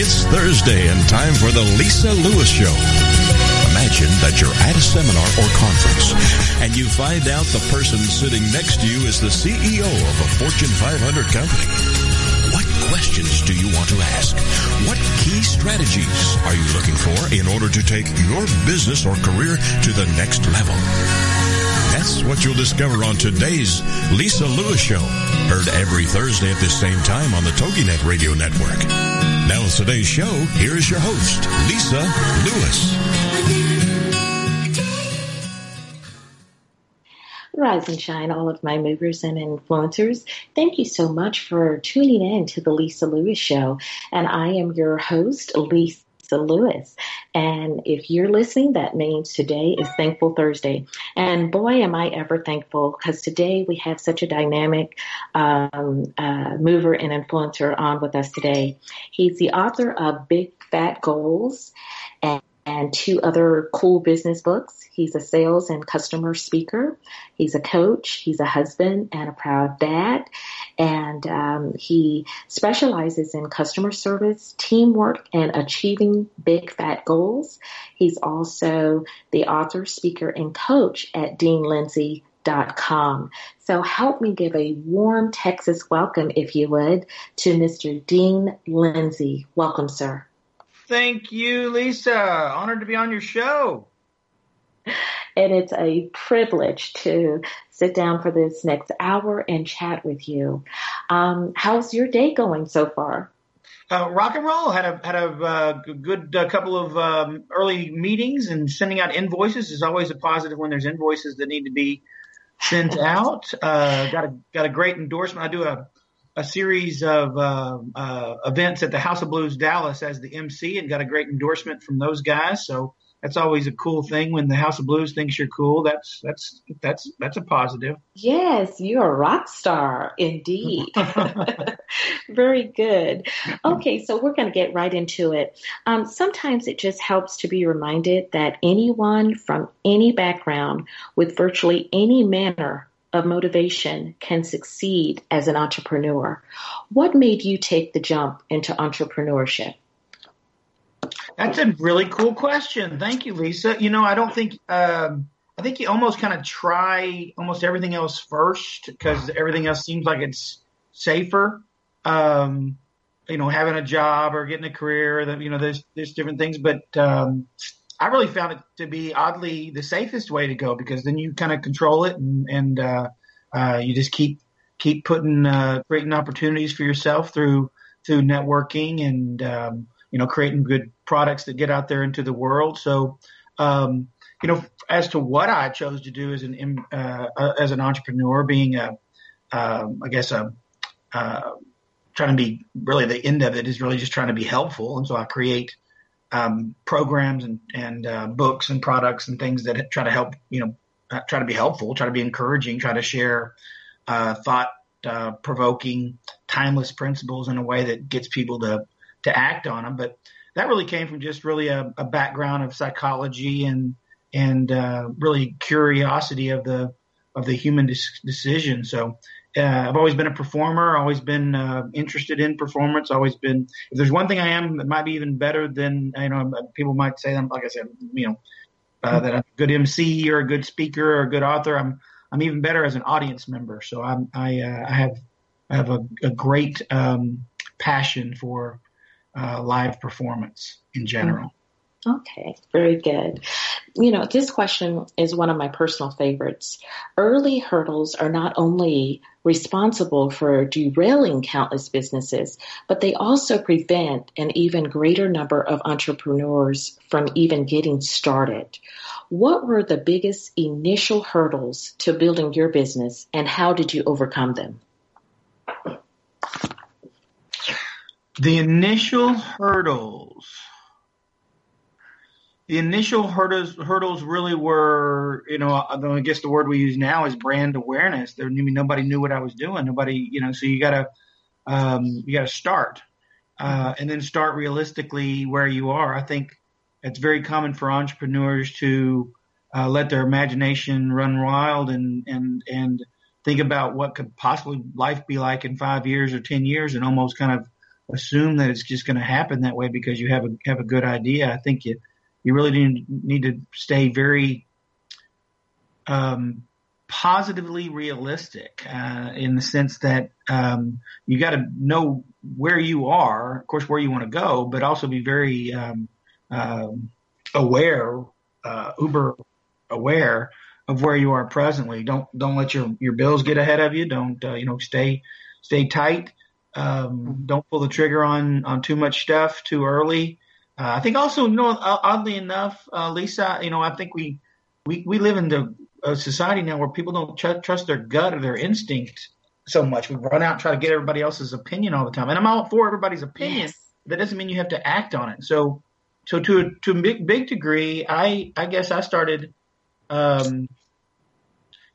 It's Thursday and time for the Lisa Lewis Show. Imagine that you're at a seminar or conference and you find out the person sitting next to you is the CEO of a Fortune 500 company. What questions do you want to ask? What key strategies are you looking for in order to take your business or career to the next level? That's what you'll discover on today's Lisa Lewis Show. Heard every Thursday at this same time on the TogiNet Radio Network. Now with today's show, here is your host, Lisa Lewis. Rise and shine, all of my movers and influencers. Thank you so much for tuning in to the Lisa Lewis Show. And I am your host, Lisa Lewis. And if you're listening, that means today is Thankful Thursday. And boy, am I ever thankful because today we have such a dynamic um, uh, mover and influencer on with us today. He's the author of Big Phat Goals and and two other cool business books. He's a sales and customer speaker. He's a coach. He's a husband and a proud dad. And um, he specializes in customer service, teamwork, and achieving big fat goals. He's also the author, speaker, and coach at Dean Lindsay com. So help me give a warm Texas welcome, if you would, to Mr. Dean Lindsay. Welcome, sir. Thank you, Lisa. Honored to be on your show. And it's a privilege to sit down for this next hour and chat with you. Um, how's your day going so far? Uh, rock and roll had a had a uh, good uh, couple of um, early meetings and sending out invoices is always a positive when there's invoices that need to be sent out. Uh, got a got a great endorsement. I do a a series of uh, uh, events at the House of Blues Dallas as the MC and got a great endorsement from those guys. So that's always a cool thing when the House of Blues thinks you're cool. That's that's that's that's a positive. Yes, you're a rock star indeed. Very good. Okay, so we're going to get right into it. Um, sometimes it just helps to be reminded that anyone from any background with virtually any manner of motivation can succeed as an entrepreneur. What made you take the jump into entrepreneurship? That's a really cool question. Thank you, Lisa. You know, I don't think, um, I think you almost kind of try almost everything else first because everything else seems like it's safer. Um, you know, having a job or getting a career, you know, there's, there's different things, but, um, I really found it to be oddly the safest way to go because then you kind of control it and, and uh, uh, you just keep keep putting uh, creating opportunities for yourself through through networking and um, you know creating good products that get out there into the world. So um, you know, as to what I chose to do as an uh, uh, as an entrepreneur, being a um, I guess a uh, trying to be really the end of it is really just trying to be helpful, and so I create um, programs and, and uh, books and products and things that try to help, you know, uh, try to be helpful, try to be encouraging, try to share uh, thought uh, provoking, timeless principles in a way that gets people to to act on them. But that really came from just really a, a background of psychology and and uh, really curiosity of the of the human decision. So uh, I've always been a performer, always been uh, interested in performance, always been. If there's one thing I am that might be even better than you know, people might say, I'm like I said, you know, uh, that I'm a good MC or a good speaker or a good author. I'm I'm even better as an audience member. So I'm I uh, I have I have a, a great um, passion for uh, live performance in general. Okay, very good. You know, this question is one of my personal favorites. Early hurdles are not only responsible for derailing countless businesses, but they also prevent an even greater number of entrepreneurs from even getting started. What were the biggest initial hurdles to building your business and how did you overcome them? The initial hurdles the initial hurdles hurdles really were, you know, I guess the word we use now is brand awareness. There, I mean, nobody knew what I was doing. Nobody, you know, so you gotta, um, you gotta start, uh, and then start realistically where you are. I think it's very common for entrepreneurs to uh, let their imagination run wild and and and think about what could possibly life be like in five years or ten years, and almost kind of assume that it's just going to happen that way because you have a have a good idea. I think you you really need need to stay very um, positively realistic uh, in the sense that um, you got to know where you are, of course, where you want to go, but also be very um, um, aware, uh, uber aware of where you are presently. Don't don't let your your bills get ahead of you. Don't uh, you know stay stay tight. Um, don't pull the trigger on on too much stuff too early. Uh, I think also, you know, oddly enough, uh, Lisa, you know, I think we we we live in the a society now where people don't tr- trust their gut or their instinct so much. We run out and try to get everybody else's opinion all the time, and I'm all for everybody's opinion. Yes. That doesn't mean you have to act on it. So, so to a, to a big big degree, I I guess I started um,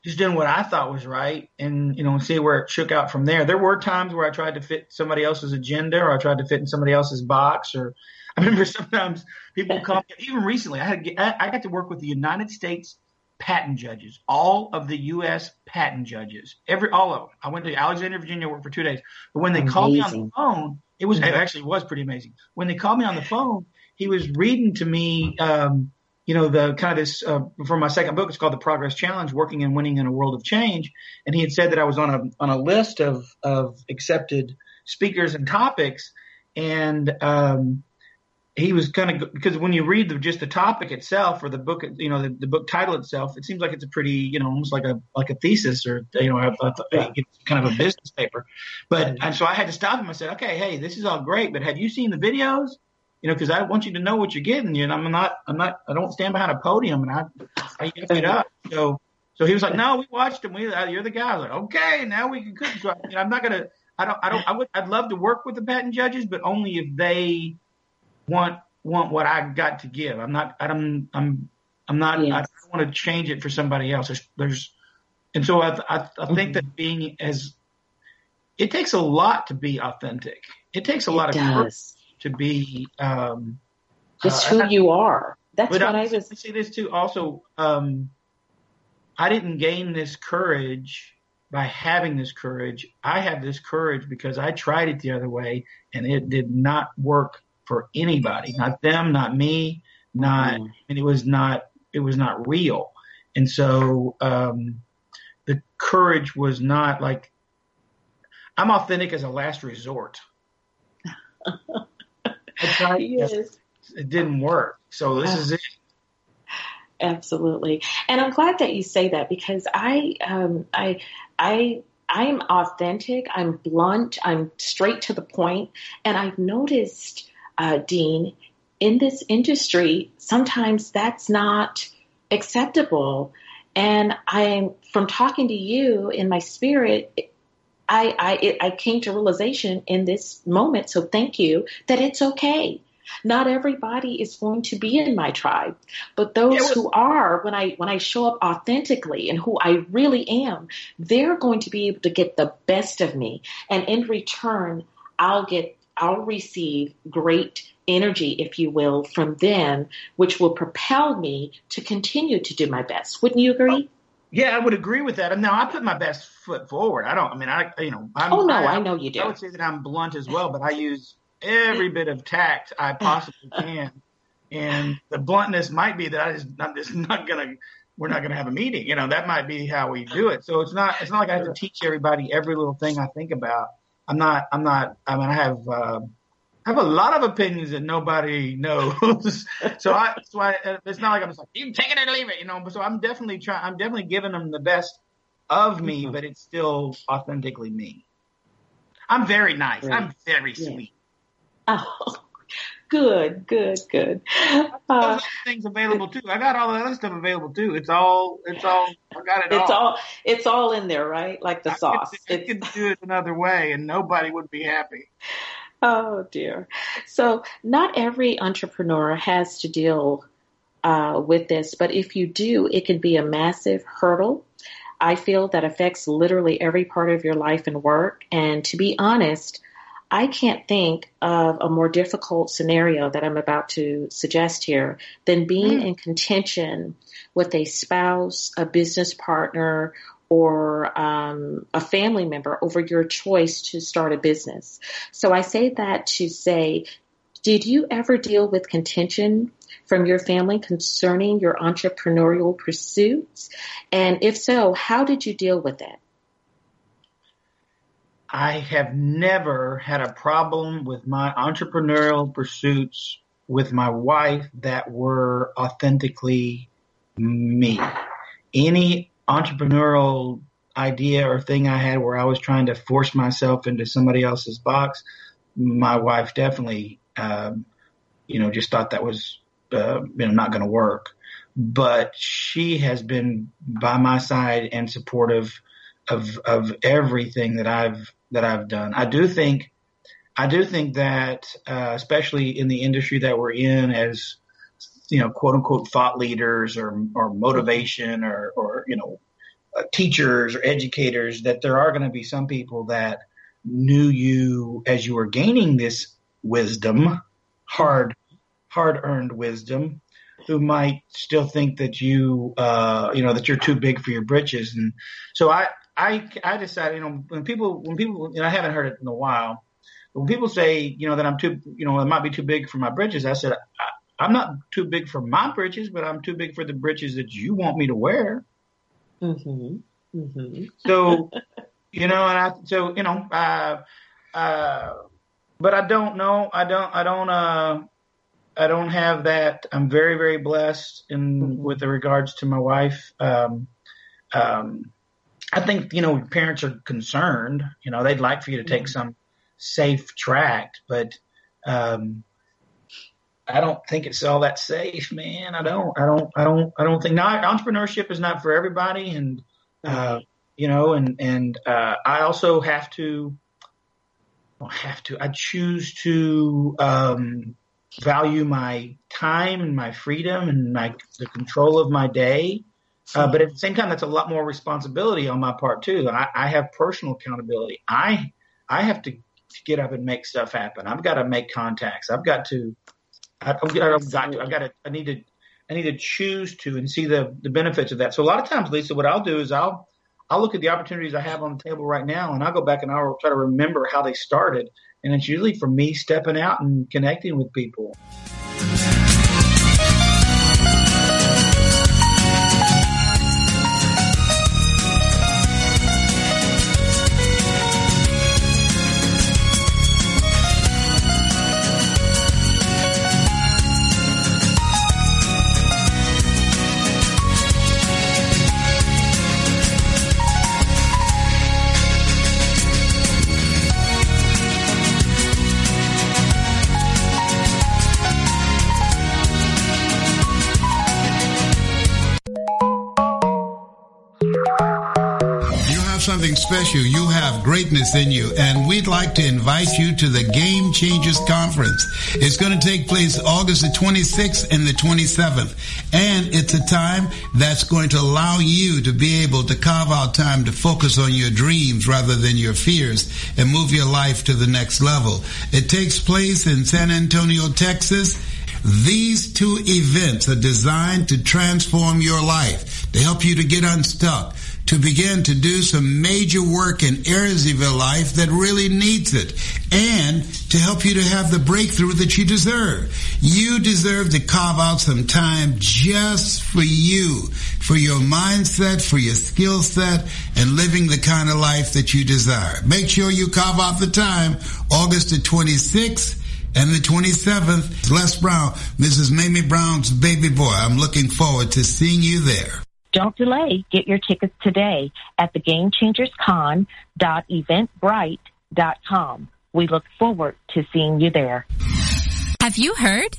just doing what I thought was right, and you know, see where it shook out from there. There were times where I tried to fit somebody else's agenda, or I tried to fit in somebody else's box, or I remember sometimes people come. Even recently, I had I got to work with the United States patent judges, all of the U.S. patent judges, every all of them. I went to Alexandria, Virginia, worked for two days. But when they amazing. called me on the phone, it was it actually was pretty amazing. When they called me on the phone, he was reading to me, um, you know, the kind of this uh, from my second book. It's called The Progress Challenge: Working and Winning in a World of Change. And he had said that I was on a on a list of of accepted speakers and topics, and um, he was kind of because when you read the, just the topic itself or the book, you know, the, the, book title itself, it seems like it's a pretty, you know, almost like a like a thesis or you know, a, a, kind of a business paper. But and so I had to stop him. I said, okay, hey, this is all great, but have you seen the videos? You know, because I want you to know what you're getting. You know, I'm not, I'm not, I don't stand behind a podium and I, I get it up. So, so he was like, no, we watched them. We, uh, you're the guy. I was like, okay, now we can cook. So, I, you know, I'm not gonna, I don't, I don't, I would, I'd love to work with the patent judges, but only if they want want what I got to give. I'm not. I'm. I'm. I'm not. Yes. I don't want to change it for somebody else. There's. there's and so I. I, I think mm-hmm. that being as it takes a lot to be authentic. It takes a it lot does. of courage to be um, just uh, who you are. That's what I, I was. See this too. Also, um, I didn't gain this courage by having this courage. I have this courage because I tried it the other way and it did not work for anybody, not them, not me, not, mm. and it was not, it was not real. And so, um, the courage was not like, I'm authentic as a last resort. tried, yes. It didn't work. So this is it. Absolutely. And I'm glad that you say that because I, um, I, I, I'm authentic. I'm blunt. I'm straight to the point. And I've noticed uh, Dean, in this industry, sometimes that's not acceptable. And I'm from talking to you in my spirit, I, I, it, I came to realization in this moment. So thank you that it's okay. Not everybody is going to be in my tribe, but those was- who are, when I when I show up authentically and who I really am, they're going to be able to get the best of me, and in return, I'll get I'll receive great energy, if you will, from them, which will propel me to continue to do my best. Wouldn't you agree? Oh, yeah, I would agree with that. And now I put my best foot forward. I don't, I mean, I, you know, I'm, oh no, I, I know you do. I would say that I'm blunt as well, but I use every bit of tact I possibly can. And the bluntness might be that I just, I'm just not going to, we're not going to have a meeting. You know, that might be how we do it. So it's not, it's not like I have to teach everybody every little thing I think about. I'm not, I'm not, I mean, I have, uh, I have a lot of opinions that nobody knows. so I, so I, it's not like I'm just like, you take it or leave it, you know, so I'm definitely trying, I'm definitely giving them the best of me, mm-hmm. but it's still authentically me. I'm very nice. Right. I'm very yeah. sweet. Oh, good, good, good. Uh, things available too. I got all the other stuff available too. It's all, it's all, I got it it's all. all. It's all in there, right? Like the sauce. I could, could do it another way and nobody would be happy. Oh dear. So not every entrepreneur has to deal uh, with this, but if you do, it can be a massive hurdle. I feel that affects literally every part of your life and work. And to be honest, I can't think of a more difficult scenario that I'm about to suggest here than being mm. in contention with a spouse, a business partner, or um, a family member over your choice to start a business. So I say that to say, did you ever deal with contention from your family concerning your entrepreneurial pursuits? And if so, how did you deal with it? I have never had a problem with my entrepreneurial pursuits with my wife that were authentically me. Any entrepreneurial idea or thing I had where I was trying to force myself into somebody else's box, my wife definitely, um, you know, just thought that was, uh, you know, not going to work. But she has been by my side and supportive of of everything that I've that I've done. I do think, I do think that, uh, especially in the industry that we're in, as you know, quote unquote thought leaders or or motivation or or you know, uh, teachers or educators, that there are going to be some people that knew you as you were gaining this wisdom, hard hard earned wisdom, who might still think that you, uh, you know, that you're too big for your britches. And so I, I, I decided, you know, when people, when people, and I haven't heard it in a while, when people say, you know, that I'm too, you know, it might be too big for my britches, I said, I, am not too big for my britches, but I'm too big for the britches that you want me to wear. Mm-hmm. Mm-hmm. So, you know, and I, so, you know, uh, uh, but I don't know. I don't, I don't, uh, I don't have that. I'm very, very blessed in mm-hmm. with the regards to my wife. Um, um, I think you know parents are concerned. You know, they'd like for you to take some safe track, but um, I don't think it's all that safe, man. I don't. I don't. I don't. I don't think. Not entrepreneurship is not for everybody, and uh, you know, and and uh, I also have to. I don't have to. I choose to um, value my time and my freedom and my the control of my day. Uh, but at the same time, that's a lot more responsibility on my part too. I, I have personal accountability. I I have to, to get up and make stuff happen. I've got to make contacts. I've got to. I, have got to. I've got to. I need to. I need to choose to and see the the benefits of that. So a lot of times, Lisa, what I'll do is I'll I'll look at the opportunities I have on the table right now, and I'll go back and I'll try to remember how they started. And it's usually for me stepping out and connecting with people. Greatness in you, and we'd like to invite you to the Game Changers Conference. It's going to take place August the 26th and the 27th, and it's a time that's going to allow you to be able to carve out time to focus on your dreams rather than your fears and move your life to the next level. It takes place in San Antonio, Texas. These two events are designed to transform your life, to help you to get unstuck, to begin to do some major work in areas of your life that really needs it and to help you to have the breakthrough that you deserve. You deserve to carve out some time just for you, for your mindset, for your skill set and living the kind of life that you desire. Make sure you carve out the time August the 26th and the 27th. Les Brown, Mrs. Mamie Brown's baby boy. I'm looking forward to seeing you there. Don't delay. Get your tickets today at thegamechangerscon.eventbrite.com. We look forward to seeing you there. Have you heard?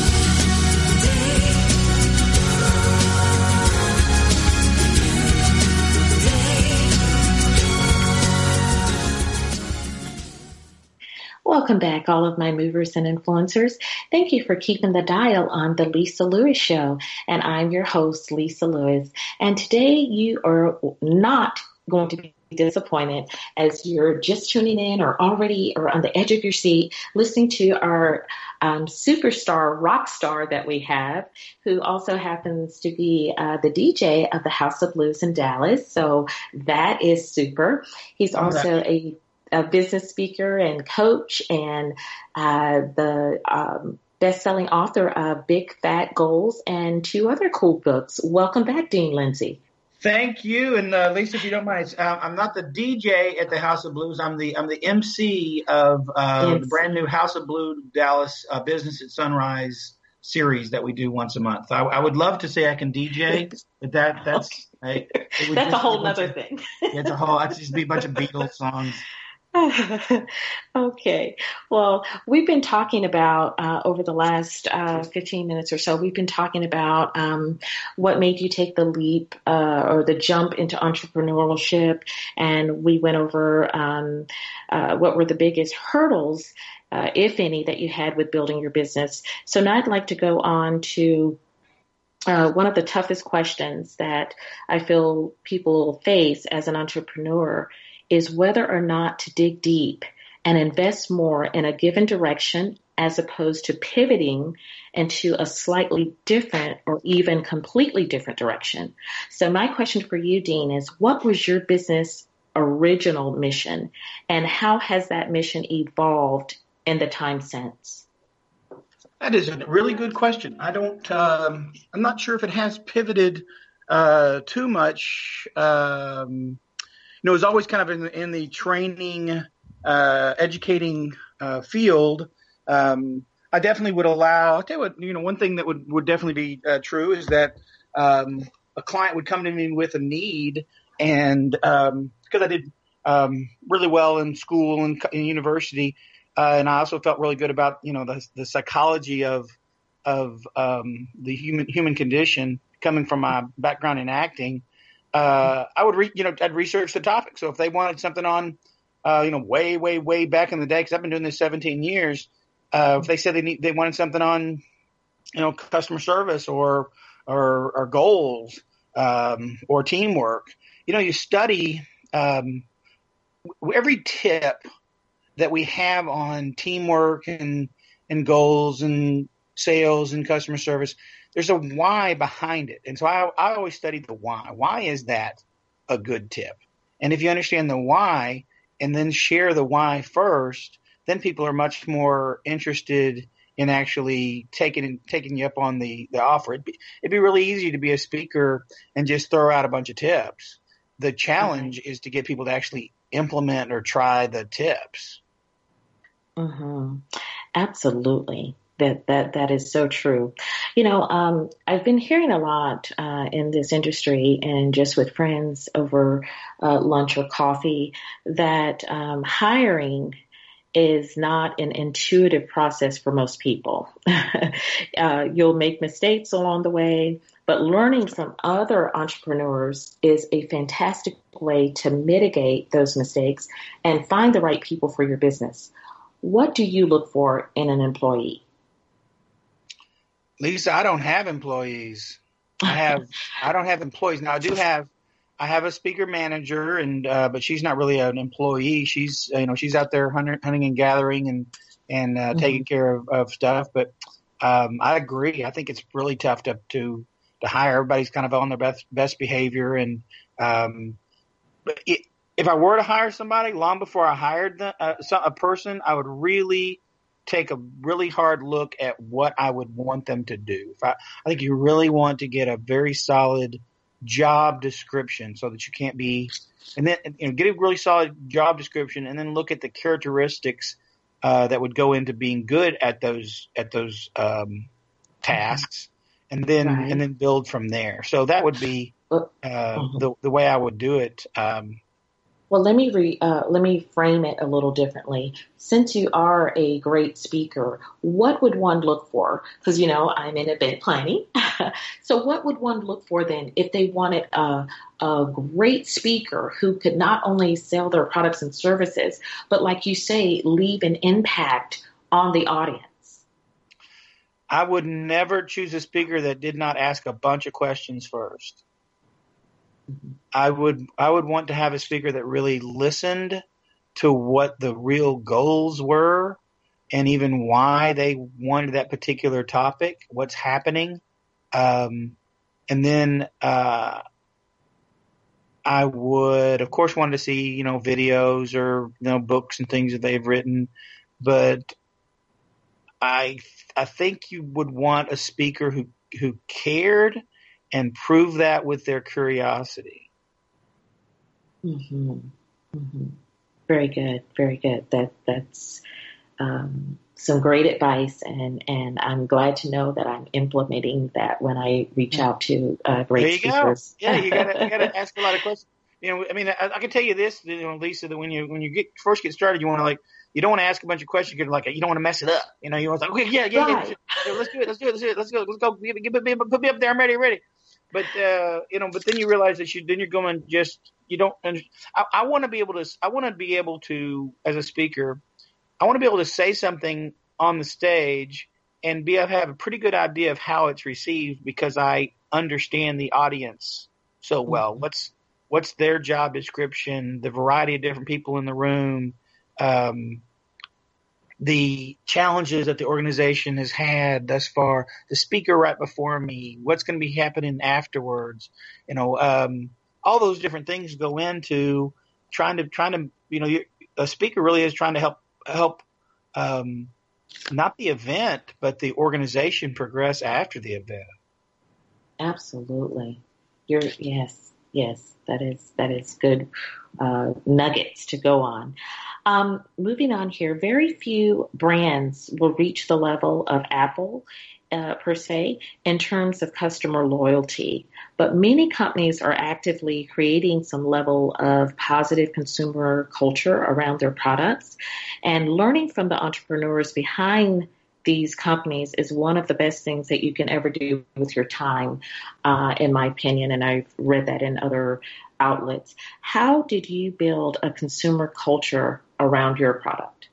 Welcome back, all of my movers and influencers. Thank you for keeping the dial on the Lisa Lewis Show. And I'm your host, Lisa Lewis. And today you are not going to be disappointed as you're just tuning in or already or on the edge of your seat listening to our um, superstar rock star that we have, who also happens to be uh, the DJ of the House of Blues in Dallas. So that is super. He's also a a business speaker and coach and uh, the um, best-selling author of Big Phat Goals and two other cool books. Welcome back, Dean Lindsay. Thank you, and uh, Lisa, if you don't mind, uh, I'm not the DJ at the House of Blues. I'm the I'm the MC of uh, yes. the brand new House of Blue Dallas uh, Business at Sunrise series that we do once a month. I, I would love to say I can DJ, but that that's okay. I, that's a whole other thing. It's a whole. It's just be a bunch of Beatles songs. okay. Well, we've been talking about uh, over the last uh, 15 minutes or so, we've been talking about um, what made you take the leap uh, or the jump into entrepreneurship. And we went over um, uh, what were the biggest hurdles, uh, if any, that you had with building your business. So now I'd like to go on to uh, one of the toughest questions that I feel people face as an entrepreneur is whether or not to dig deep and invest more in a given direction as opposed to pivoting into a slightly different or even completely different direction. So my question for you, Dean, is what was your business original mission and how has that mission evolved in the time since? That is a really good question. I don't, um, I'm not sure if it has pivoted uh, too much. Um, know, was always kind of in, in the training, uh, educating uh, field. Um, I definitely would allow. I'll tell you what, you know, one thing that would, would definitely be uh, true is that um, a client would come to me with a need, and because um, I did um, really well in school and in university, uh, and I also felt really good about you know the, the psychology of of um, the human human condition coming from my background in acting uh, I would, re- you know, I'd research the topic. So if they wanted something on, uh, you know, way, way, way back in the day, because I've been doing this 17 years, uh, if they said they need, they wanted something on, you know, customer service or or, or goals um, or teamwork, you know, you study um, every tip that we have on teamwork and and goals and sales and customer service there's a why behind it. And so I, I always studied the why. Why is that a good tip? And if you understand the why and then share the why first, then people are much more interested in actually taking taking you up on the, the offer. It'd be, it'd be really easy to be a speaker and just throw out a bunch of tips. The challenge mm-hmm. is to get people to actually implement or try the tips. Mm-hmm. Absolutely that that that is so true. You know, um, I've been hearing a lot uh, in this industry and just with friends over uh, lunch or coffee that um, hiring is not an intuitive process for most people. uh, you'll make mistakes along the way, but learning from other entrepreneurs is a fantastic way to mitigate those mistakes and find the right people for your business. What do you look for in an employee? Lisa, I don't have employees. I have I don't have employees now. I do have I have a speaker manager, and uh, but she's not really an employee. She's you know she's out there hunting, hunting and gathering and and uh, mm-hmm. taking care of, of stuff. But um, I agree. I think it's really tough to to to hire. Everybody's kind of on their best best behavior, and um, but if I were to hire somebody long before I hired the, uh, a person, I would really take a really hard look at what I would want them to do. If I, I think you really want to get a very solid job description so that you can't be, and then you know, get a really solid job description, and then look at the characteristics uh, that would go into being good at those at those um, tasks, and then Right. and then build from there. So that would be uh, Mhm. the the way I would do it. Um, Well, let me re, uh, let me frame it a little differently. Since you are a great speaker, what would one look for? Because you know I'm in event planning, so what would one look for then if they wanted a, a great speaker who could not only sell their products and services, but like you say, leave an impact on the audience? I would never choose a speaker that did not ask a bunch of questions 1st I would I would want to have a speaker that really listened to what the real goals were and even why they wanted that particular topic, what's happening. Um, and then uh, I would, of course, want to see you know videos or you know books and things that they've written, but I I think you would want a speaker who who cared and prove that with their curiosity. hmm hmm Very good, very good. That that's um, some great advice, and and I'm glad to know that I'm implementing that when I reach out to uh, great there you speakers. go. Yeah, you gotta you gotta ask a lot of questions. You know, I mean, I, I can tell you this, you know, Lisa, that when you when you get first get started, you want to like you don't want to ask a bunch of questions because like you don't want to mess it up. You know, you want to like, okay, yeah, yeah, yeah, Right. yeah, let's do it, let's do it, let's do it, let's go, let's go, give, it- give, it- put me up there, I'm ready, ready. But uh, you know, but then you realize that you then you're going just you don't. I, I want to be able to. I want to be able to, as a speaker, I want to be able to say something on the stage and be have a pretty good idea of how it's received because I understand the audience so well. What's what's their job description, the variety of different people in the room, um, the challenges that the organization has had thus far, the speaker right before me, what's going to be happening afterwards, you know, um, all those different things go into trying to trying to you know a speaker really is trying to help help um, not the event but the organization progress after the event. Absolutely. You're yes, yes. That is that is good uh, nuggets to go on. Um, moving on here, very few brands will reach the level of Apple uh, per se in terms of customer loyalty, but many companies are actively creating some level of positive consumer culture around their products, and learning from the entrepreneurs behind these companies is one of the best things that you can ever do with your time, uh, in my opinion. And I've read that in other outlets. How did you build a consumer culture around your product?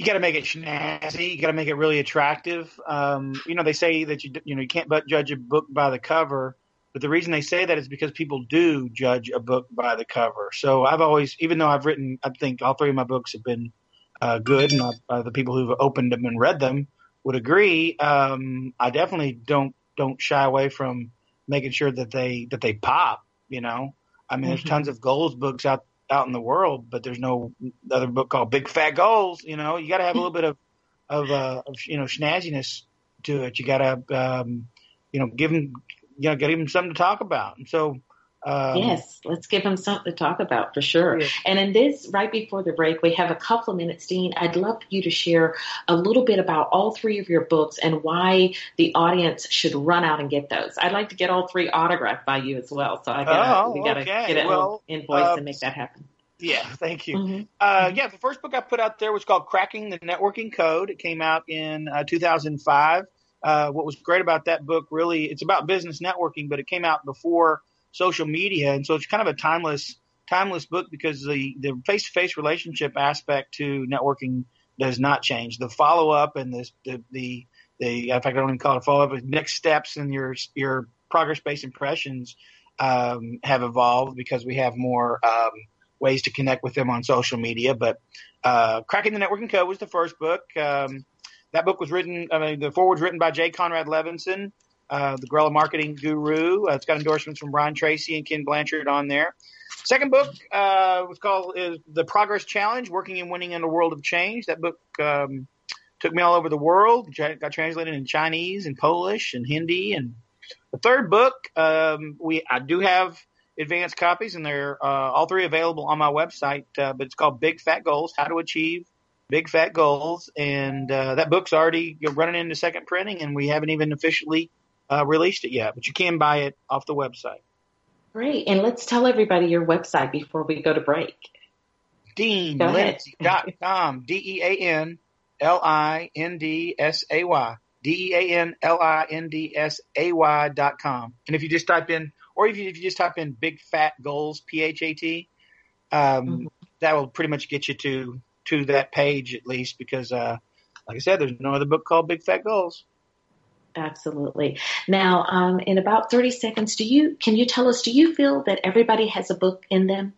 you got to make it snazzy. You got to make it really attractive. Um, you know, they say that you you know you can't but judge a book by the cover, but the reason they say that is because people do judge a book by the cover. So I've always, even though I've written, I think all three of my books have been uh, good, and uh, the people who've opened them and read them would agree. Um, I definitely don't don't shy away from making sure that they that they pop. You know, I mean, there's Mhm. tons of goals books out out in the world, but there's no other book called Big Phat Goals. You know, you got to have a little bit of of, uh, of you know snazziness to it. You got to um, you know give them you know give them something to talk about. And so um, yes, let's give them something to talk about for sure. Yeah. And in this, right before the break, we have a couple of minutes, Dean. I'd love for you to share a little bit about all three of your books and why the audience should run out and get those. I'd like to get all three autographed by you as well. So I gotta, Oh, we gotta okay. get an Well, invoice and make that happen. yeah, thank you. Mhm. Uh, yeah, the first book I put out there was called Cracking the Networking Code. It came out in uh, 2005. Uh, what was great about that book, really, it's about business networking, but it came out before social media, and so it's kind of a timeless, timeless book because the the face to face relationship aspect to networking does not change. The follow up and the the the, the in fact, I don't even call it follow up. but Next steps and your your progress based impressions um, have evolved because we have more. Um, ways to connect with them on social media. But uh, Cracking the Networking Code was the first book. Um, that book was written, I mean, the foreword's written by Jay Conrad Levinson, uh, the guerrilla marketing guru. Uh, it's got endorsements from Brian Tracy and Ken Blanchard on there. second book uh, was called The Progress Challenge: Working and Winning in a World of Change. That book um, took me all over the world. Got translated in Chinese and Polish and Hindi. And the third book, um, we I do have advanced copies, and they're uh, all three available on my website. Uh, but it's called Big Phat Goals: How to Achieve Big Phat Goals. And uh, that book's already running into second printing, and we haven't even officially uh, released it yet. But you can buy it off the website. Great. And let's tell everybody your website before we go to break. DeanLindsay.com. D E A N L I N D S A Y. D E A N L I N D S A Y dot com. And if you just type in, or if you, if you just type in Big Phat Goals, P H A T, um, mm-hmm. that will pretty much get you to to that page at least because, uh, like I said, there's no other book called Big Phat Goals. Absolutely. Now, um, in about 30 seconds, do you can you tell us? Do you feel that everybody has a book in them?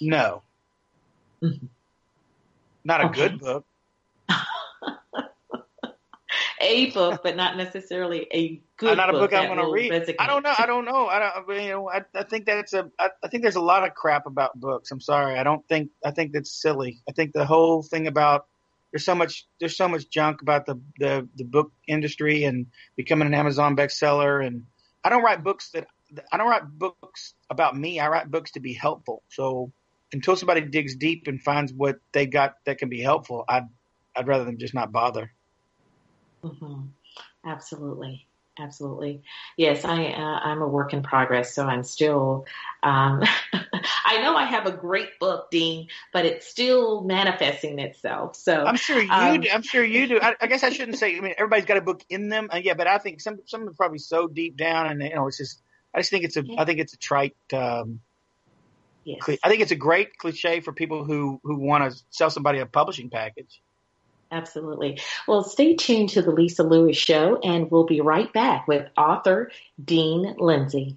No. Mm-hmm. Not a okay. good book. a book, but not necessarily a good. Not a book, book I'm going to read. I don't know. I don't know. I don't. You know. I, I think that's a. I, I think there's a lot of crap about books. I'm sorry. I don't think. I think that's silly. I think the whole thing about there's so much there's so much junk about the, the the book industry and becoming an Amazon bestseller and I don't write books that I don't write books about me. I write books to be helpful. So until somebody digs deep and finds what they got that can be helpful, I'd I'd rather them just not bother. Mm-hmm. Absolutely absolutely. Yes, I uh, I'm a work in progress, so I'm still. Um, I know I have a great book, Dean, but it's still manifesting itself. So I'm sure you. Um, do, I'm sure you do. I, I, guess I shouldn't say. I mean, everybody's got a book in them. Uh, yeah, but I think some some are probably so deep down, and you know, it's just. I just think it's a. I think it's a trite. Um, yes. I think it's a great cliche for people who who want to sell somebody a publishing package. Absolutely. Well, stay tuned to the Lisa Lewis Show, and we'll be right back with author Dean Lindsay.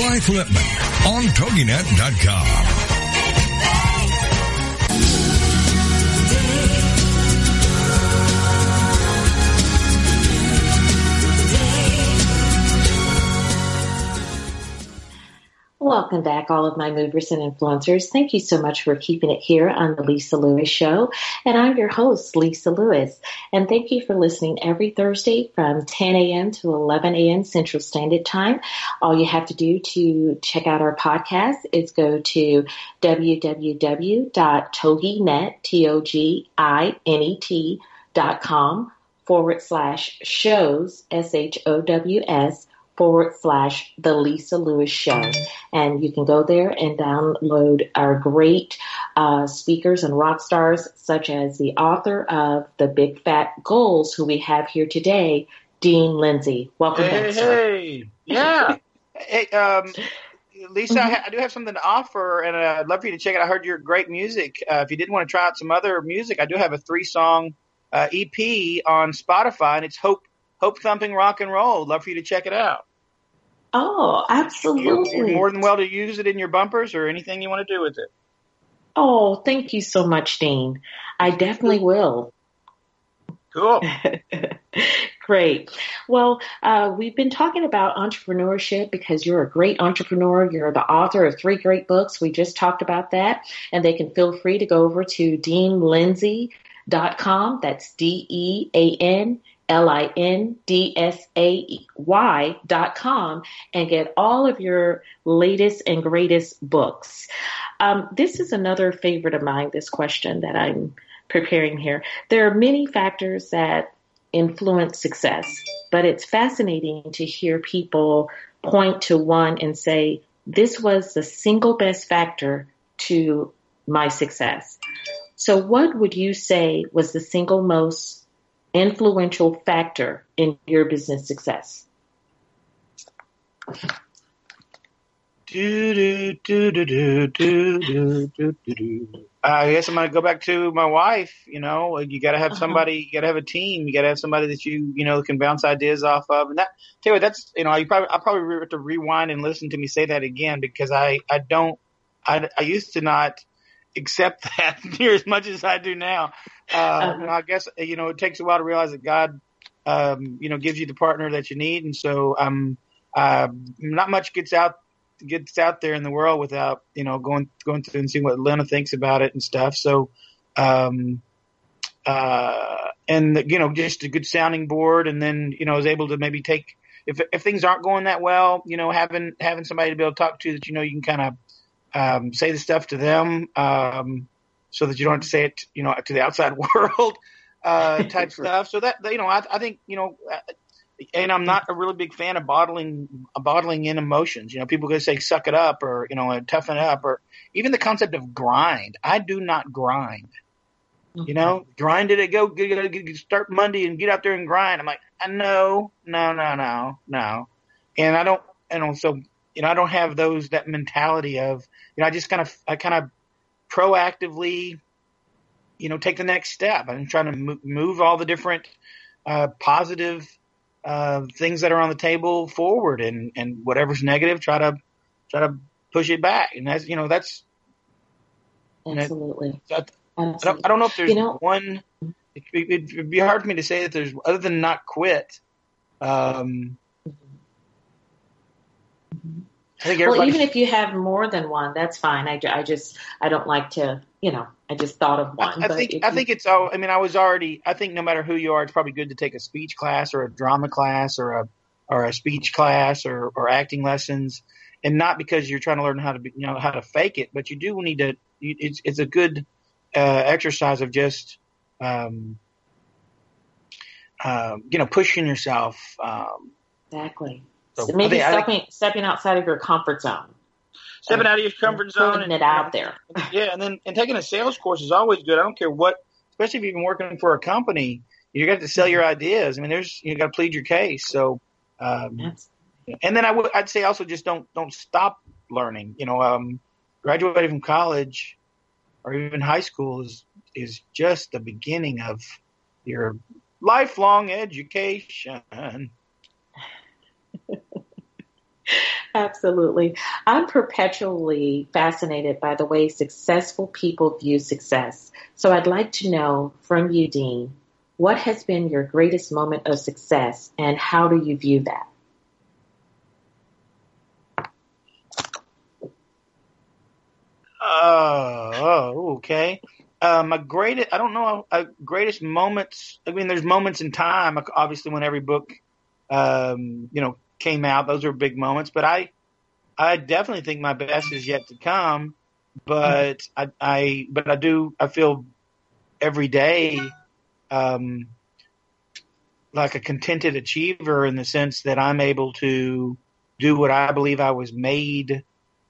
Blythe Lipman on TogiNet.com. Welcome back, all of my movers and influencers. Thank you so much for keeping it here on the Lisa Lewis Show. And I'm your host, Lisa Lewis. And thank you for listening every Thursday from 10 a.m. to 11 a.m. Central Standard Time. All you have to do to check out our podcast is go to www.toginet, T-O-G-I-N-E-T dot com forward slash shows, S-H-O-W-S forward slash The Lisa Lewis Show. And you can go there and download our great uh, speakers and rock stars, such as the author of The Big Phat Goals, who we have here today, Dean Lindsay. Welcome hey, back, sir. Hey, yeah. hey, um, Lisa, mm-hmm. I, ha- I, do have something to offer, and uh, I'd love for you to check it. I heard your great music. Uh, if you did want to try out some other music, I do have a three song uh, EP on Spotify, and it's Hope Hope Thumping Rock and Roll. Love for you to check it out. Oh, absolutely. You're, you're more than well to use it in your bumpers or anything you want to do with it. Oh, thank you so much, Dean. I definitely will. Cool. Great. Well, uh, we've been talking about entrepreneurship because you're a great entrepreneur. You're the author of three great books. We just talked about that. And they can feel free to go over to deanlindsay.com. That's D E A N L I N D S A Y dot com and get all of your latest and greatest books. Um, this is another favorite of mine, this question that I'm preparing here. There are many factors that influence success, but it's fascinating to hear people point to one and say, this was the single best factor to my success. So, what would you say was the single most influential factor in your business success? Do, do, do, do, do, do, do, do, do. Uh, I guess I'm going to go back to my wife. You know, you got to have uh-huh. somebody, you got to have a team. You got to have somebody that you, you know, can bounce ideas off of. And that, tell you what, that's, you know, you probably, I probably have to rewind and listen to me say that again because I, I don't, I, I used to not accept that near as much as I do now. Uh, uh-huh. I guess you know it takes a while to realize that God, um, you know, gives you the partner that you need, and so um, uh, not much gets out gets out there in the world without you know going going through and seeing what Lena thinks about it and stuff. So, um, uh, and you know, just a good sounding board, and then you know, is able to maybe take if if things aren't going that well, you know, having having somebody to be able to talk to that you know you can kind of um, say the stuff to them um, so that you don't have to say it, you know, to the outside world uh, type stuff. So that you know, I, I think you know, uh, and I'm not a really big fan of bottling bottling in emotions. You know, people gonna say suck it up or you know toughen up or even the concept of grind. I do not grind. You know, grind it. Go, go, go, start Monday and get out there and grind. I'm like, no, no, no, no, no, and I don't. And so you know, I don't have those that mentality of you know, I just kind of I kind of proactively, you know, take the next step. I'm trying to move all the different uh, positive uh, things that are on the table forward, and and whatever's negative, try to try to push it back. And that's you know that's absolutely. You know, I, don't, I don't know if there's you know, one. It, would be hard for me to say that there's other than not quit. Um, mm-hmm well, even if you have more than one, that's fine. I, I just I don't like to, you know, I just thought of one. I, I think I think it's all. I mean, I was already. I think no matter who you are, it's probably good to take a speech class or a drama class or a or a speech class or or acting lessons, and not because you're trying to learn how to be, you know how to fake it, but you do need to. It's it's a good uh, exercise of just. Um, uh, you know, pushing yourself. Um, exactly. So, so maybe stepping, stepping outside of your comfort zone. Stepping out of your comfort zone putting and it out there. yeah, and then and taking a sales course is always good. I don't care what, especially if you've been working for a company, you got to sell your ideas. I mean, there's you got to plead your case. So, um, and then I would I'd say also just don't don't stop learning. You know, um, graduating from college or even high school is is just the beginning of your lifelong education. Absolutely. I'm perpetually fascinated by the way successful people view success. So I'd like to know from you, Dean, what has been your greatest moment of success and how do you view that? Uh, oh, okay. Uh, my greatest, I don't know, uh, greatest moments. I mean, there's moments in time, obviously, when every book, um, you know, came out. Those were big moments, but I, I definitely think my best is yet to come. But I, I but I do, I feel every day, um, like a contented achiever in the sense that I'm able to do what I believe I was made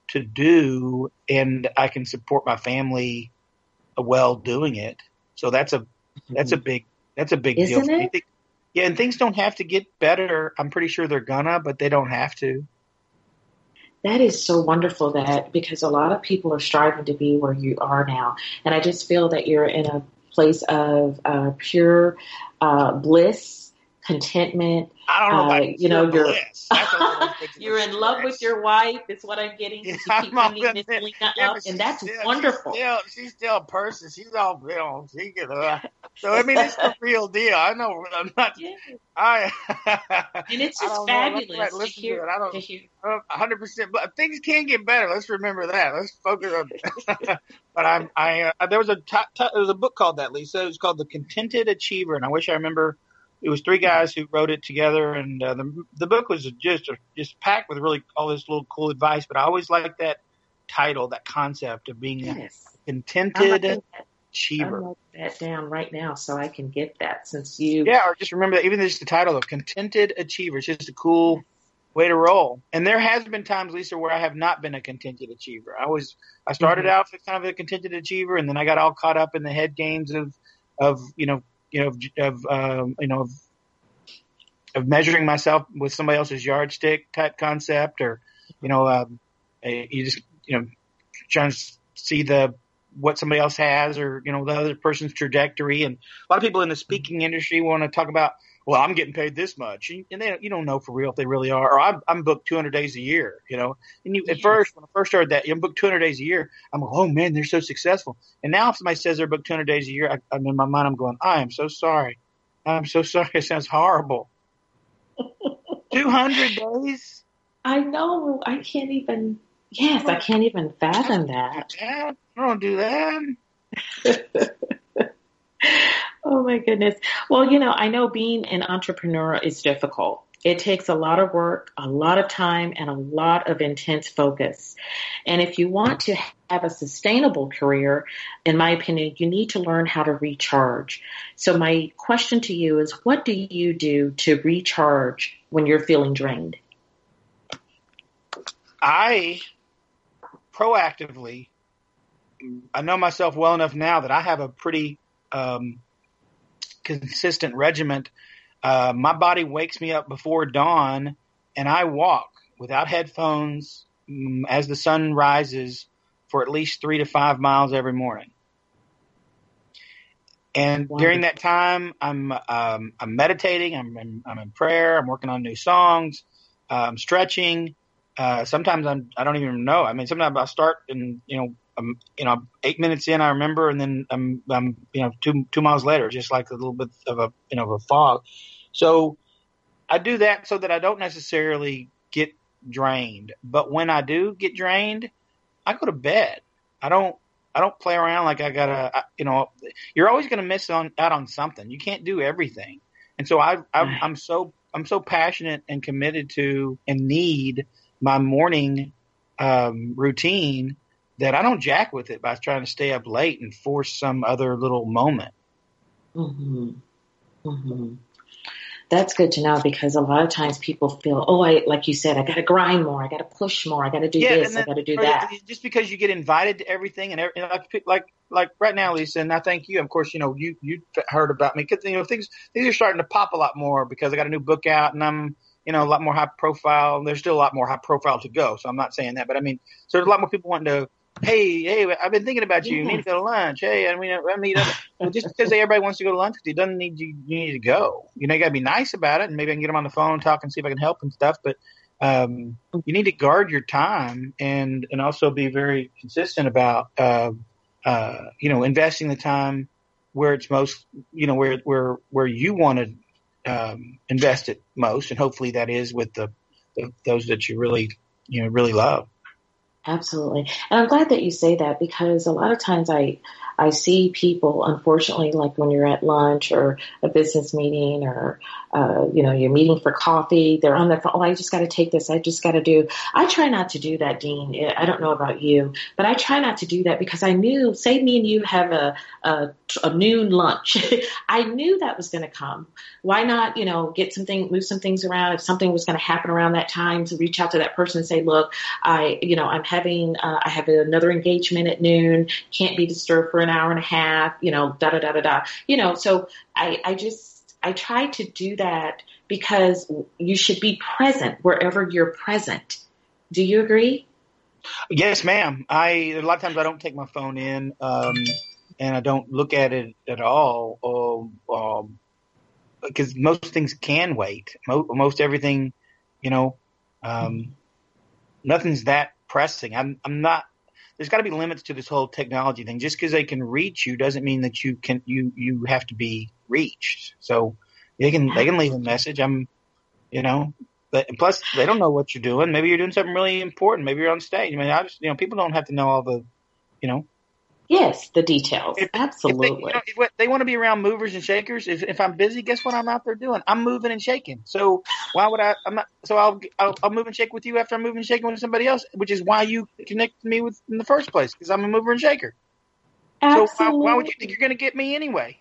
to do, and I can support my family well doing it. So that's a that's a mm-hmm. big that's a big Isn't deal. It? Yeah, and things don't have to get better. I'm pretty sure they're gonna, but they don't have to. That is so wonderful that because a lot of people are striving to be where you are now. And I just feel that you're in a place of uh, pure uh, bliss, contentment. I don't know Uh, you know, you're- bliss. That's what I'm thinking You're in love bliss. with your wife. Is what I'm getting. Yeah, you keep bringing Miss. Lena Yeah, up, and that's still- wonderful. She's still, she's still a person. She's all, you know, she can, uh, so I mean, it's the real deal. I know. I'm not. Yeah. I. And it's just don't know. Let's fabulous to listen to hear. it. I don't- to hear. hundred percent. But things can get better. Let's remember that. Let's focus on. but I'm. I. Uh, there was a. T- t- there was a book called that. Lisa. It was called The Contented Achiever, and I wish I remember. It was three guys who wrote it together, and uh, the the book was just just packed with really all this little cool advice. But I always liked that title, that concept of being a Yes. I'm contented I'm achiever. that down right now so I can get that since you. Yeah, or just remember that even just the title of contented achiever. It's just a cool way to roll. And there has been times, Lisa, where I have not been a contented achiever. I was I started Mhm. out as kind of a contented achiever, and then I got all caught up in the head games of of you know you know of, of um, you know of, of measuring myself with somebody else's yardstick type concept, or you know um, you just you know trying to see the what somebody else has or you know the other person's trajectory. And a lot of people in the speaking industry want to talk about well i'm getting paid this much and they you don't know for real if they really are or i'm, I'm booked 200 days a year you know and you at first when i first started that i'm booked 200 days a year i'm like oh man they're so successful and now if somebody says they're booked 200 days a year I, i'm in my mind i'm going i am so sorry i'm so sorry it sounds horrible 200 days I know. I can't even. Yes, I can't even fathom that. I don't do that. Oh my goodness. Well, you know, I know being an entrepreneur is difficult. It takes a lot of work, a lot of time, and a lot of intense focus. And if you want to have a sustainable career, in my opinion, you need to learn how to recharge. So my question to you is, what do you do to recharge when you're feeling drained? I proactively, I know myself well enough now that I have a pretty um, consistent regiment. Uh, my body wakes me up before dawn, and I walk without headphones mm, as the sun rises for at least three to five miles every morning. And during that time, I'm um, I'm meditating. I'm in, I'm in prayer. I'm working on new songs. Uh, I'm stretching. Uh, sometimes I'm I don't even know. I mean, sometimes I'll start and you know um, you know eight minutes in I remember, and then I'm I'm you know two two miles later, just like a little bit of a you know of a fog. So I do that so that I don't necessarily get drained. But when I do get drained, I go to bed. I don't I don't play around like I gotta I, you know you're always gonna miss on out on something. You can't do everything, and so I I'm, I'm so I'm so passionate and committed to and need my morning um, routine that I don't jack with it by trying to stay up late and force some other little moment. Mm-hmm. Mm-hmm. That's good to know because a lot of times people feel, oh, I like you said, I got to grind more, I got to push more, I got to do this, and I got to do that. Just because you get invited to everything and, and like like like right now, Lisa, and I thank you. Of course, you know you you heard about me because you know things things are starting to pop a lot more because I got a new book out and I'm you know a lot more high profile. There's still a lot more high profile to go, so I'm not saying that, but I mean, so there's a lot more people wanting to. Hey, hey, I've been thinking about you. You need to go to lunch. Hey, I mean, I mean, well, just because everybody wants to go to lunch, it doesn't need you. You need to go. You know, you got to be nice about it, and maybe I can get them on the phone and talk and see if I can help and stuff. But um, you need to guard your time and and also be very consistent about uh, uh, you know investing the time where it's most you know where where where you want to um, invest it most, and hopefully that is with the, the those that you really you know really love. Absolutely. And I'm glad that you say that because a lot of times I I see people, unfortunately, like when you're at lunch or a business meeting or, uh, you know, you're meeting for coffee, they're on their phone. Oh, I just got to take this. I just got to do. I try not to do that, Dean. I don't know about you, but I try not to do that because I knew, say me and you have a, a, a noon lunch. I knew that was going to come. Why not, you know, get something, move some things around. If something was going to happen around that time to reach out to that person and say, look, I, you know, I'm having, uh, I have another engagement at noon, can't be disturbed for an hour and a half, you know, da da da da da. You know, so I, I just, I try to do that because you should be present wherever you're present. Do you agree? Yes, ma'am. I a lot of times I don't take my phone in, um, and I don't look at it at all. Um, because most things can wait. Most, most everything, you know, um, nothing's that pressing. I'm I'm not. There's got to be limits to this whole technology thing. Just because they can reach you doesn't mean that you can you you have to be reached. So they can they can leave a message. I'm, you know, but plus they don't know what you're doing. Maybe you're doing something really important. Maybe you're on stage. I mean, I just you know people don't have to know all the, you know, Yes, the details. If, Absolutely. If they, you know, they, want to be around movers and shakers. If, if, I'm busy, guess what I'm out there doing? I'm moving and shaking. So why would I? I'm not. So I'll, I'll, I'll move and shake with you after I'm moving and shaking with somebody else, which is why you connected me with in the first place because I'm a mover and shaker. Absolutely. So why, why would you think you're going to get me anyway?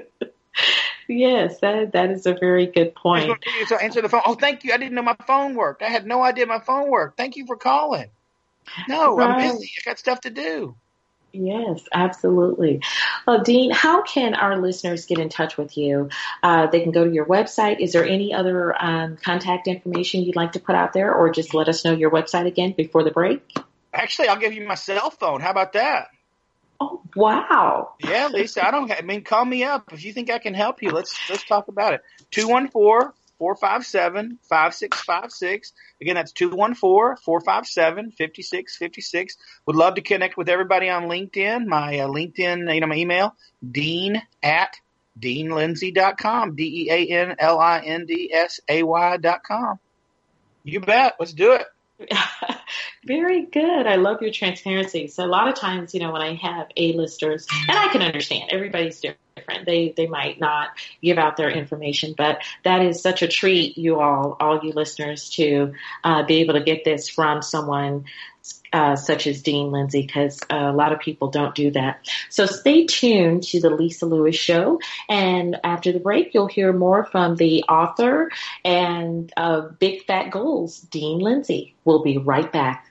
yes, that that is a very good point. So answer the phone. Oh, thank you. I didn't know my phone worked. I had no idea my phone worked. Thank you for calling. No, right. I'm busy. I got stuff to do. Yes, absolutely. Well, Dean, how can our listeners get in touch with you? Uh, they can go to your website. Is there any other um, contact information you'd like to put out there, or just let us know your website again before the break? Actually, I'll give you my cell phone. How about that? Oh, wow. Yeah, Lisa, I don't. I mean, call me up if you think I can help you. Let's let's talk about it. Two one four 457 5656. Again, that's 214 457 5656. Would love to connect with everybody on LinkedIn. My uh, LinkedIn, you know, my email, dean at deanlindsay.com. D E A N L I N D S A Y.com. You bet. Let's do it. Very good. I love your transparency. So a lot of times, you know, when I have A-listers, and I can understand everybody's different. They they might not give out their information, but that is such a treat, you all, all you listeners, to uh, be able to get this from someone uh, such as Dean Lindsay, because a lot of people don't do that. So stay tuned to the Lisa Lewis Show, and after the break, you'll hear more from the author and uh, Big Phat Goals, Dean Lindsay. We'll be right back.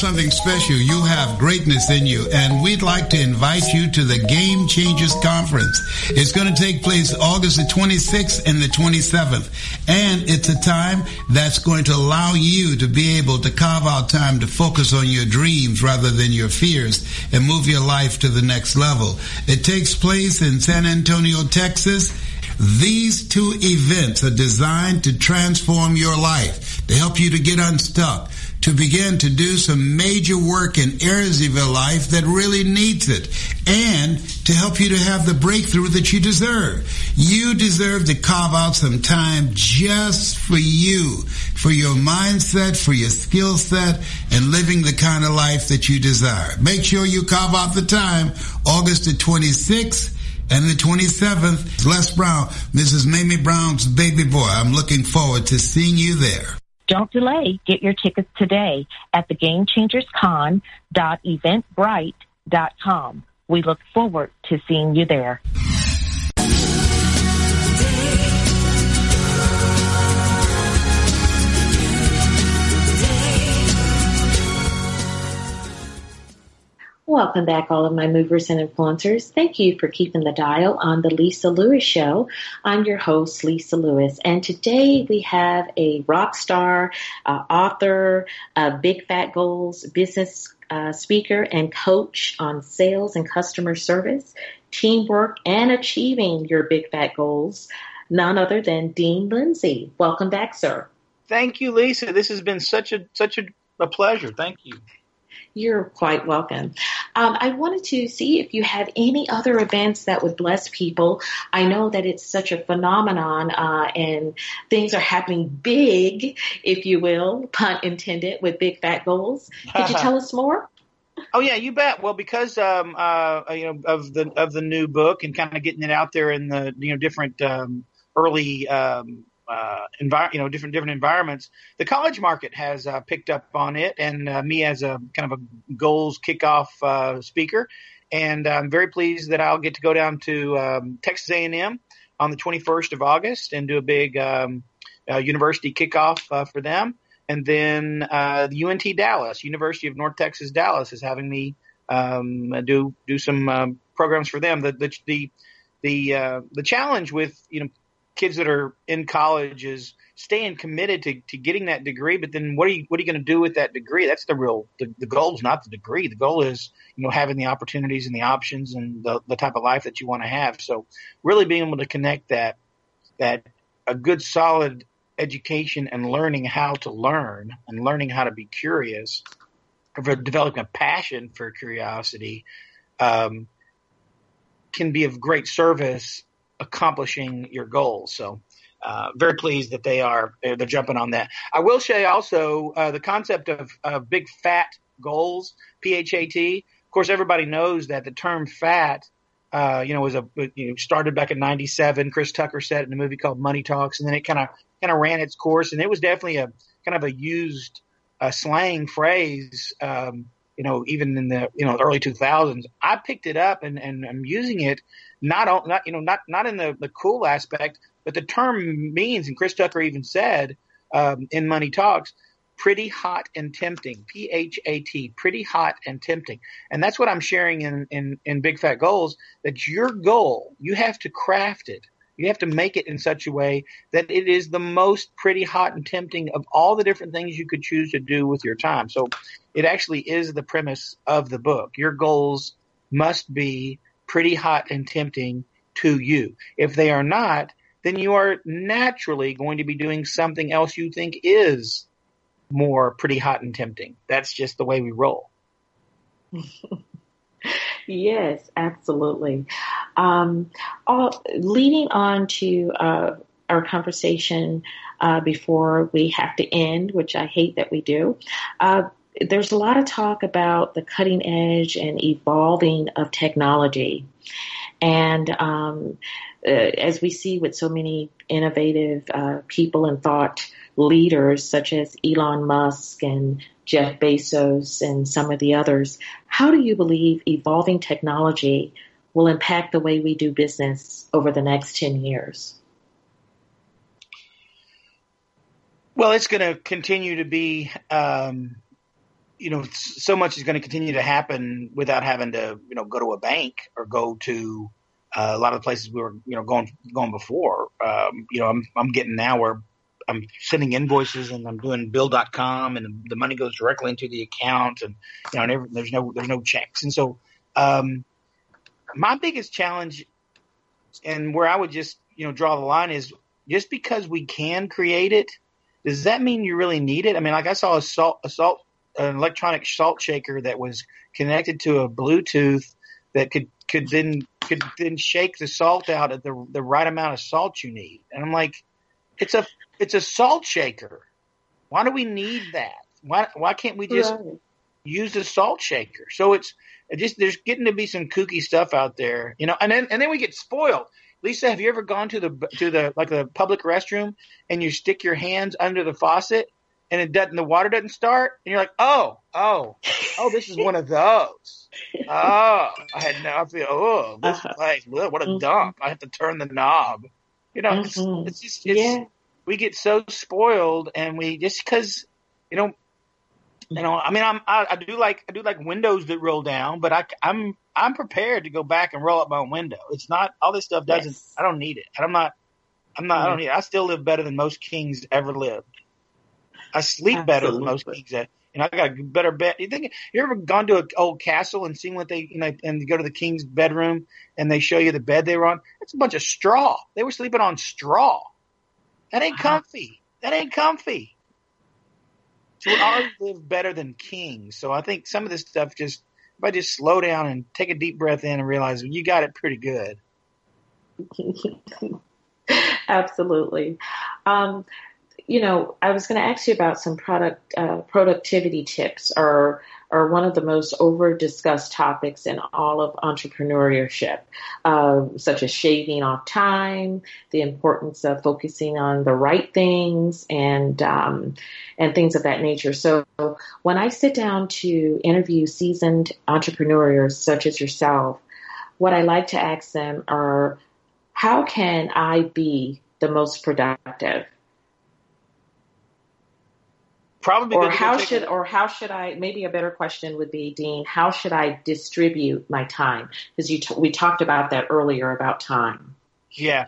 something special. You have greatness in you, and we'd like to invite you to the Game Changers Conference. It's going to take place August the 26th and the 27th, and it's a time that's going to allow you to be able to carve out time to focus on your dreams rather than your fears and move your life to the next level. It takes place in San Antonio, Texas. These two events are designed to transform your life, to help you to get unstuck, to begin to do some major work in areas of your life that really needs it and to help you to have the breakthrough that you deserve. You deserve to carve out some time just for you, for your mindset, for your skill set, and living the kind of life that you desire. Make sure you carve out the time, August the 26th and the 27th. Les Brown, Mrs. Mamie Brown's baby boy. I'm looking forward to seeing you there. Don't delay. Get your tickets today at thegamechangerscon.eventbrite.com. We look forward to seeing you there. Welcome back, all of my movers and influencers. Thank you for keeping the dial on the Lisa Lewis Show. I'm your host, Lisa Lewis, and today we have a rock star, uh, author, uh, Big Phat Goals business uh, speaker, and coach on sales and customer service, teamwork, and achieving your Big Phat Goals. None other than Dean Lindsay. Welcome back, sir. Thank you, Lisa. This has been such a such a, a pleasure. Thank you. You're quite welcome. Um, I wanted to see if you have any other events that would bless people. I know that it's such a phenomenon, uh, and things are happening big, if you will, pun intended, with big fat goals. Could you tell us more? Oh yeah, you bet. Well, because um, uh, you know of the of the new book and kind of getting it out there in the you know different um, early um, uh, envi- you know, different different environments. The college market has uh, picked up on it, and uh, me as a kind of a goals kickoff uh, speaker, and I'm very pleased that I'll get to go down to um, Texas A&M on the 21st of August and do a big um, uh, university kickoff uh, for them, and then uh, the UNT Dallas, University of North Texas Dallas, is having me um, do do some um, programs for them. The the the the, uh, the challenge with you know kids that are in college is staying committed to, to getting that degree. But then what are you, what are you going to do with that degree? That's the real, the, the goal is not the degree. The goal is, you know, having the opportunities and the options and the, the type of life that you want to have. So really being able to connect that, that a good solid education and learning how to learn and learning how to be curious, for developing a passion for curiosity, um, can be of great service accomplishing your goals. So, uh, very pleased that they are they're, they're, jumping on that. I will say also uh, the concept of, big phat goals, PHAT. Of course, everybody knows that the term fat, uh, you know, was a you know started back in '97. Chris Tucker said in a movie called Money Talks, and then it kind of kind of ran its course, and it was definitely a kind of a used uh, slang phrase. Um, you know, even in the you know early 2000s, I picked it up and, and I'm using it not not you know not not in the the cool aspect, but the term means, and Chris Tucker even said um, in Money Talks, pretty hot and tempting. P H A T, pretty hot and tempting, and that's what I'm sharing in in in Big Phat Goals. That your goal, you have to craft it. You have to make it in such a way that it is the most pretty hot and tempting of all the different things you could choose to do with your time. So it actually is the premise of the book. Your goals must be pretty hot and tempting to you. If they are not, then you are naturally going to be doing something else you think is more pretty hot and tempting. That's just the way we roll. yes, absolutely. Um, all, leading on to uh, our conversation uh, before we have to end, which I hate that we do. Uh, there's a lot of talk about the cutting edge and evolving of technology. And um, uh, as we see with so many innovative uh, people and thought leaders, such as Elon Musk and Jeff Bezos and some of the others, how do you believe evolving technology will impact the way we do business over the next 10 years? Well, it's going to continue to be um, you know, so much is going to continue to happen without having to, you know, go to a bank or go to uh, a lot of the places we were, you know, going going before. Um, you know, I'm I'm getting now where I'm sending invoices and I'm doing bill.com and the money goes directly into the account and you know, and there's no there's no checks. And so, um, my biggest challenge and where I would just, you know, draw the line is just because we can create it, does that mean you really need it? I mean, like I saw a salt, a salt an electronic salt shaker that was connected to a Bluetooth that could could then could then shake the salt out at the the right amount of salt you need. And I'm like, it's a it's a salt shaker. Why do we need that? Why why can't we just right. use a salt shaker? So it's it just there's getting to be some kooky stuff out there, you know. And then and then we get spoiled. Lisa, have you ever gone to the to the like the public restroom and you stick your hands under the faucet and it doesn't, the water doesn't start, and you're like, oh, oh, oh, this is one of those. Oh, I had no, I feel, oh, this uh-huh. place, what a mm-hmm. dump. I have to turn the knob. You know, mm-hmm. it's, it's just, it's, yeah. we get so spoiled, and we just because, you know, you know, I mean, I'm I, I, do like I do like windows that roll down, but I, I'm I'm prepared to go back and roll up my own window. It's not all this stuff doesn't. Yes. I don't need it. I'm not. I'm not. Mm-hmm. I don't need. It. I still live better than most kings ever lived. I sleep Absolutely. better than most kings. Ever. Know, I got a better bed. You think you ever gone to an old castle and seen what they you know and you go to the king's bedroom and they show you the bed they were on? It's a bunch of straw. They were sleeping on straw. That ain't comfy. That ain't comfy. So we always live better than kings. So I think some of this stuff just if I just slow down and take a deep breath in and realize you got it pretty good. Absolutely. Um, you know, I was going to ask you about some product uh, productivity tips, or or one of the most over discussed topics in all of entrepreneurship, uh, such as shaving off time, the importance of focusing on the right things, and um, and things of that nature. So when I sit down to interview seasoned entrepreneurs such as yourself, what I like to ask them are, how can I be the most productive? Probably. Or how should, or how should I? Maybe a better question would be, Dean, how should I distribute my time? Because you t- we talked about that earlier about time. Yeah,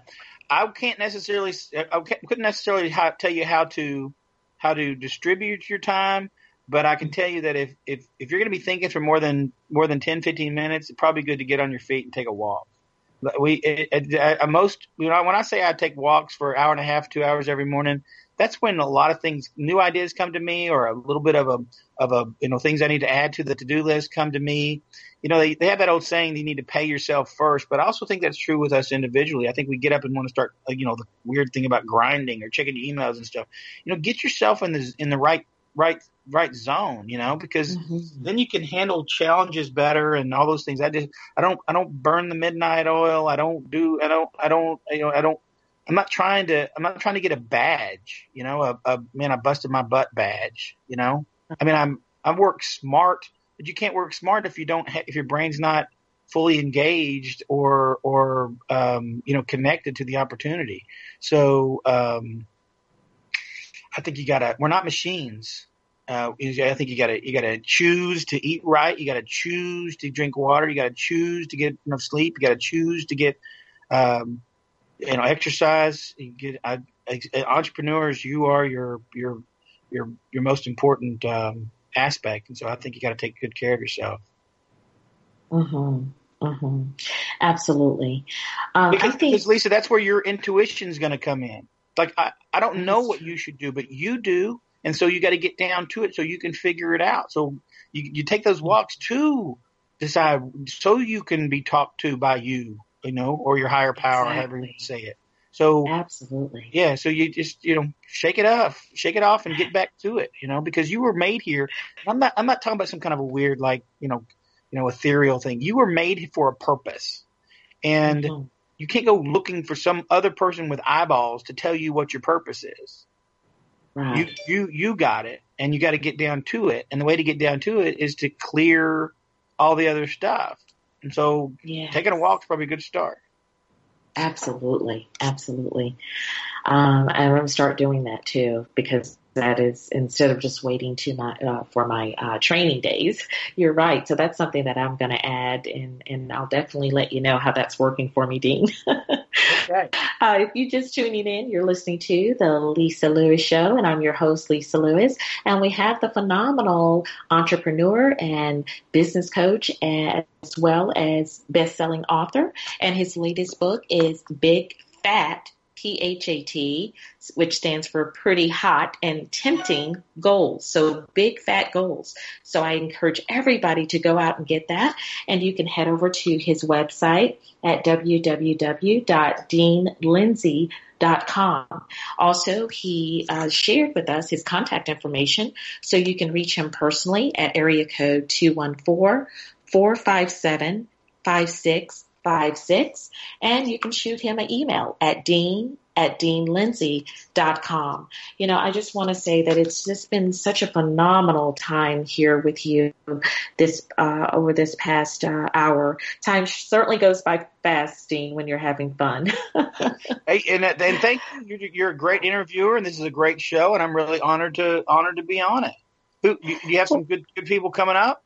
I can't necessarily, I couldn't necessarily tell you how to how to distribute your time, but I can tell you that if if if you're going to be thinking for more than more than 10, 15 minutes, it's probably good to get on your feet and take a walk. We it, it, most you know when I say I take walks for an hour and a half, two hours every morning that's when a lot of things, new ideas come to me, or a little bit of a of a you know things I need to add to the to do list come to me. You know, they they have that old saying you need to pay yourself first, but I also think that's true with us individually. I think we get up and want to start, you know, the weird thing about grinding or checking your emails and stuff. You know, get yourself in the in the right right right zone, you know, because mm-hmm. then you can handle challenges better and all those things. I just I don't I don't burn the midnight oil. I don't do I don't I don't you know I don't I'm not trying to I'm not trying to get a badge, you know, a, a man I busted my butt badge, you know. I mean, I'm I work smart, but you can't work smart if you don't ha- if your brain's not fully engaged or or um, you know connected to the opportunity. So um, I think you gotta. We're not machines. Uh, I think you gotta you gotta choose to eat right. You gotta choose to drink water. You gotta choose to get enough sleep. You gotta choose to get um, you know, exercise. You get I, entrepreneurs. You are your your your your most important um, aspect, and so I think you got to take good care of yourself. Mm-hmm. Mm-hmm. Absolutely. Um, because, I think, because Lisa, that's where your intuition is going to come in. Like I, I don't know what you should do, but you do, and so you got to get down to it so you can figure it out. So you you take those walks to decide, so you can be talked to by you you know, or your higher power, exactly. however you say it. So absolutely, yeah. So you just you know shake it off, shake it off, and get back to it. You know, because you were made here. I'm not I'm not talking about some kind of a weird like you know you know ethereal thing. You were made for a purpose, and mm-hmm. you can't go looking for some other person with eyeballs to tell you what your purpose is. Right. You you you got it, and you got to get down to it. And the way to get down to it is to clear all the other stuff. And so yes. taking a walk is probably a good start. Absolutely. Absolutely. Um, I'm going to start doing that too because that is instead of just waiting to my uh, for my uh, training days. You're right. So that's something that I'm going to add, and and I'll definitely let you know how that's working for me, Dean. okay. Uh, if you're just tuning in, you're listening to the Lisa Lewis Show, and I'm your host, Lisa Lewis, and we have the phenomenal entrepreneur and business coach, as well as best-selling author, and his latest book is Big Phat PHAT, which stands for pretty hot and tempting goals. So big fat goals. So I encourage everybody to go out and get that. And you can head over to his website at www.deanlindsay.com. Also, he uh, shared with us his contact information so you can reach him personally at area code 214 457 56 Five six, and you can shoot him an email at dean at deanlindsay.com. You know, I just want to say that it's just been such a phenomenal time here with you this uh, over this past uh, hour. Time certainly goes by fast, Dean, when you're having fun. hey, and, and thank you. You're, you're, a great interviewer, and this is a great show, and I'm really honored to honored to be on it. Who do you have some good good people coming up?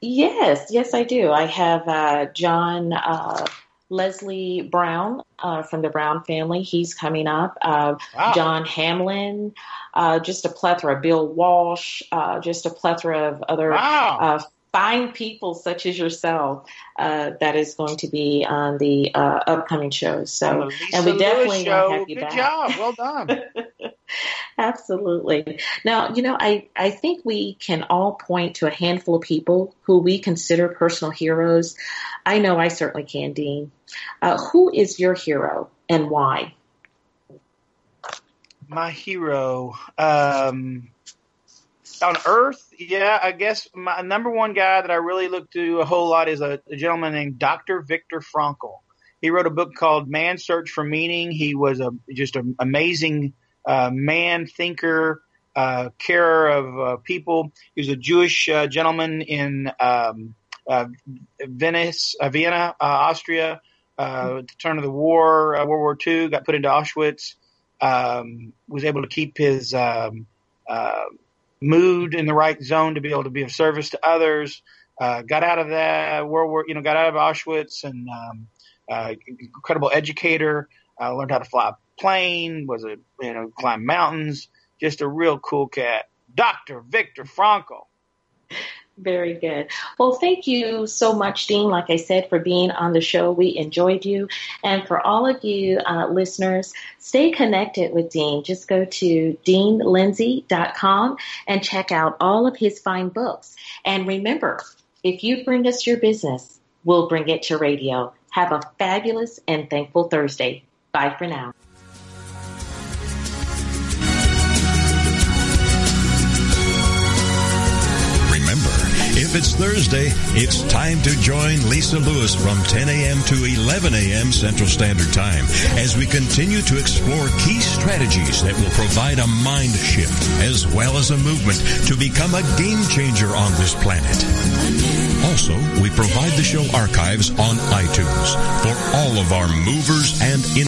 Yes, yes, I do. I have uh, John uh, Leslie Brown uh, from the Brown family. He's coming up. Uh, wow. John Hamlin, uh, just a plethora. Bill Walsh, uh, just a plethora of other wow. Uh, fine people such as yourself uh, that is going to be on the uh, upcoming shows. So, and we definitely want to have you Good back. job. Well done. Absolutely. Now, you know, I, I think we can all point to a handful of people who we consider personal heroes. I know I certainly can, Dean. Uh, who is your hero and why? My hero. Um, on Earth, yeah, I guess my number one guy that I really look to a whole lot is a, a gentleman named Dr. Viktor Frankl. He wrote a book called Man's Search for Meaning. He was a just an amazing uh, man, thinker, uh, carer of uh, people. He was a Jewish uh, gentleman in um, uh, Venice, Vienna, Austria. At the turn of the war, World War II, got put into Auschwitz. Um, was able to keep his um, mood in the right zone to be able to be of service to others. Uh, got out of that World War, you know, got out of Auschwitz and um, uh, incredible educator. Uh, learned how to fly plane. Was a you know climb mountains. Just a real cool cat. Doctor Victor Frankl. Very good. Well, thank you so much, Dean, like I said, for being on the show. We enjoyed you. And for all of you uh, listeners, stay connected with Dean. Just go to deanlindsay.com and check out all of his fine books. And remember, if you bring us your business, we'll bring it to radio. Have a fabulous and thankful Thursday. Bye for now. It's Thursday, it's time to join Lisa Lewis from 10 a.m. to 11 a.m. Central Standard Time as we continue to explore key strategies that will provide a mind shift as well as a movement to become a game changer on this planet. Also, we provide the show archives on iTunes for all of our movers and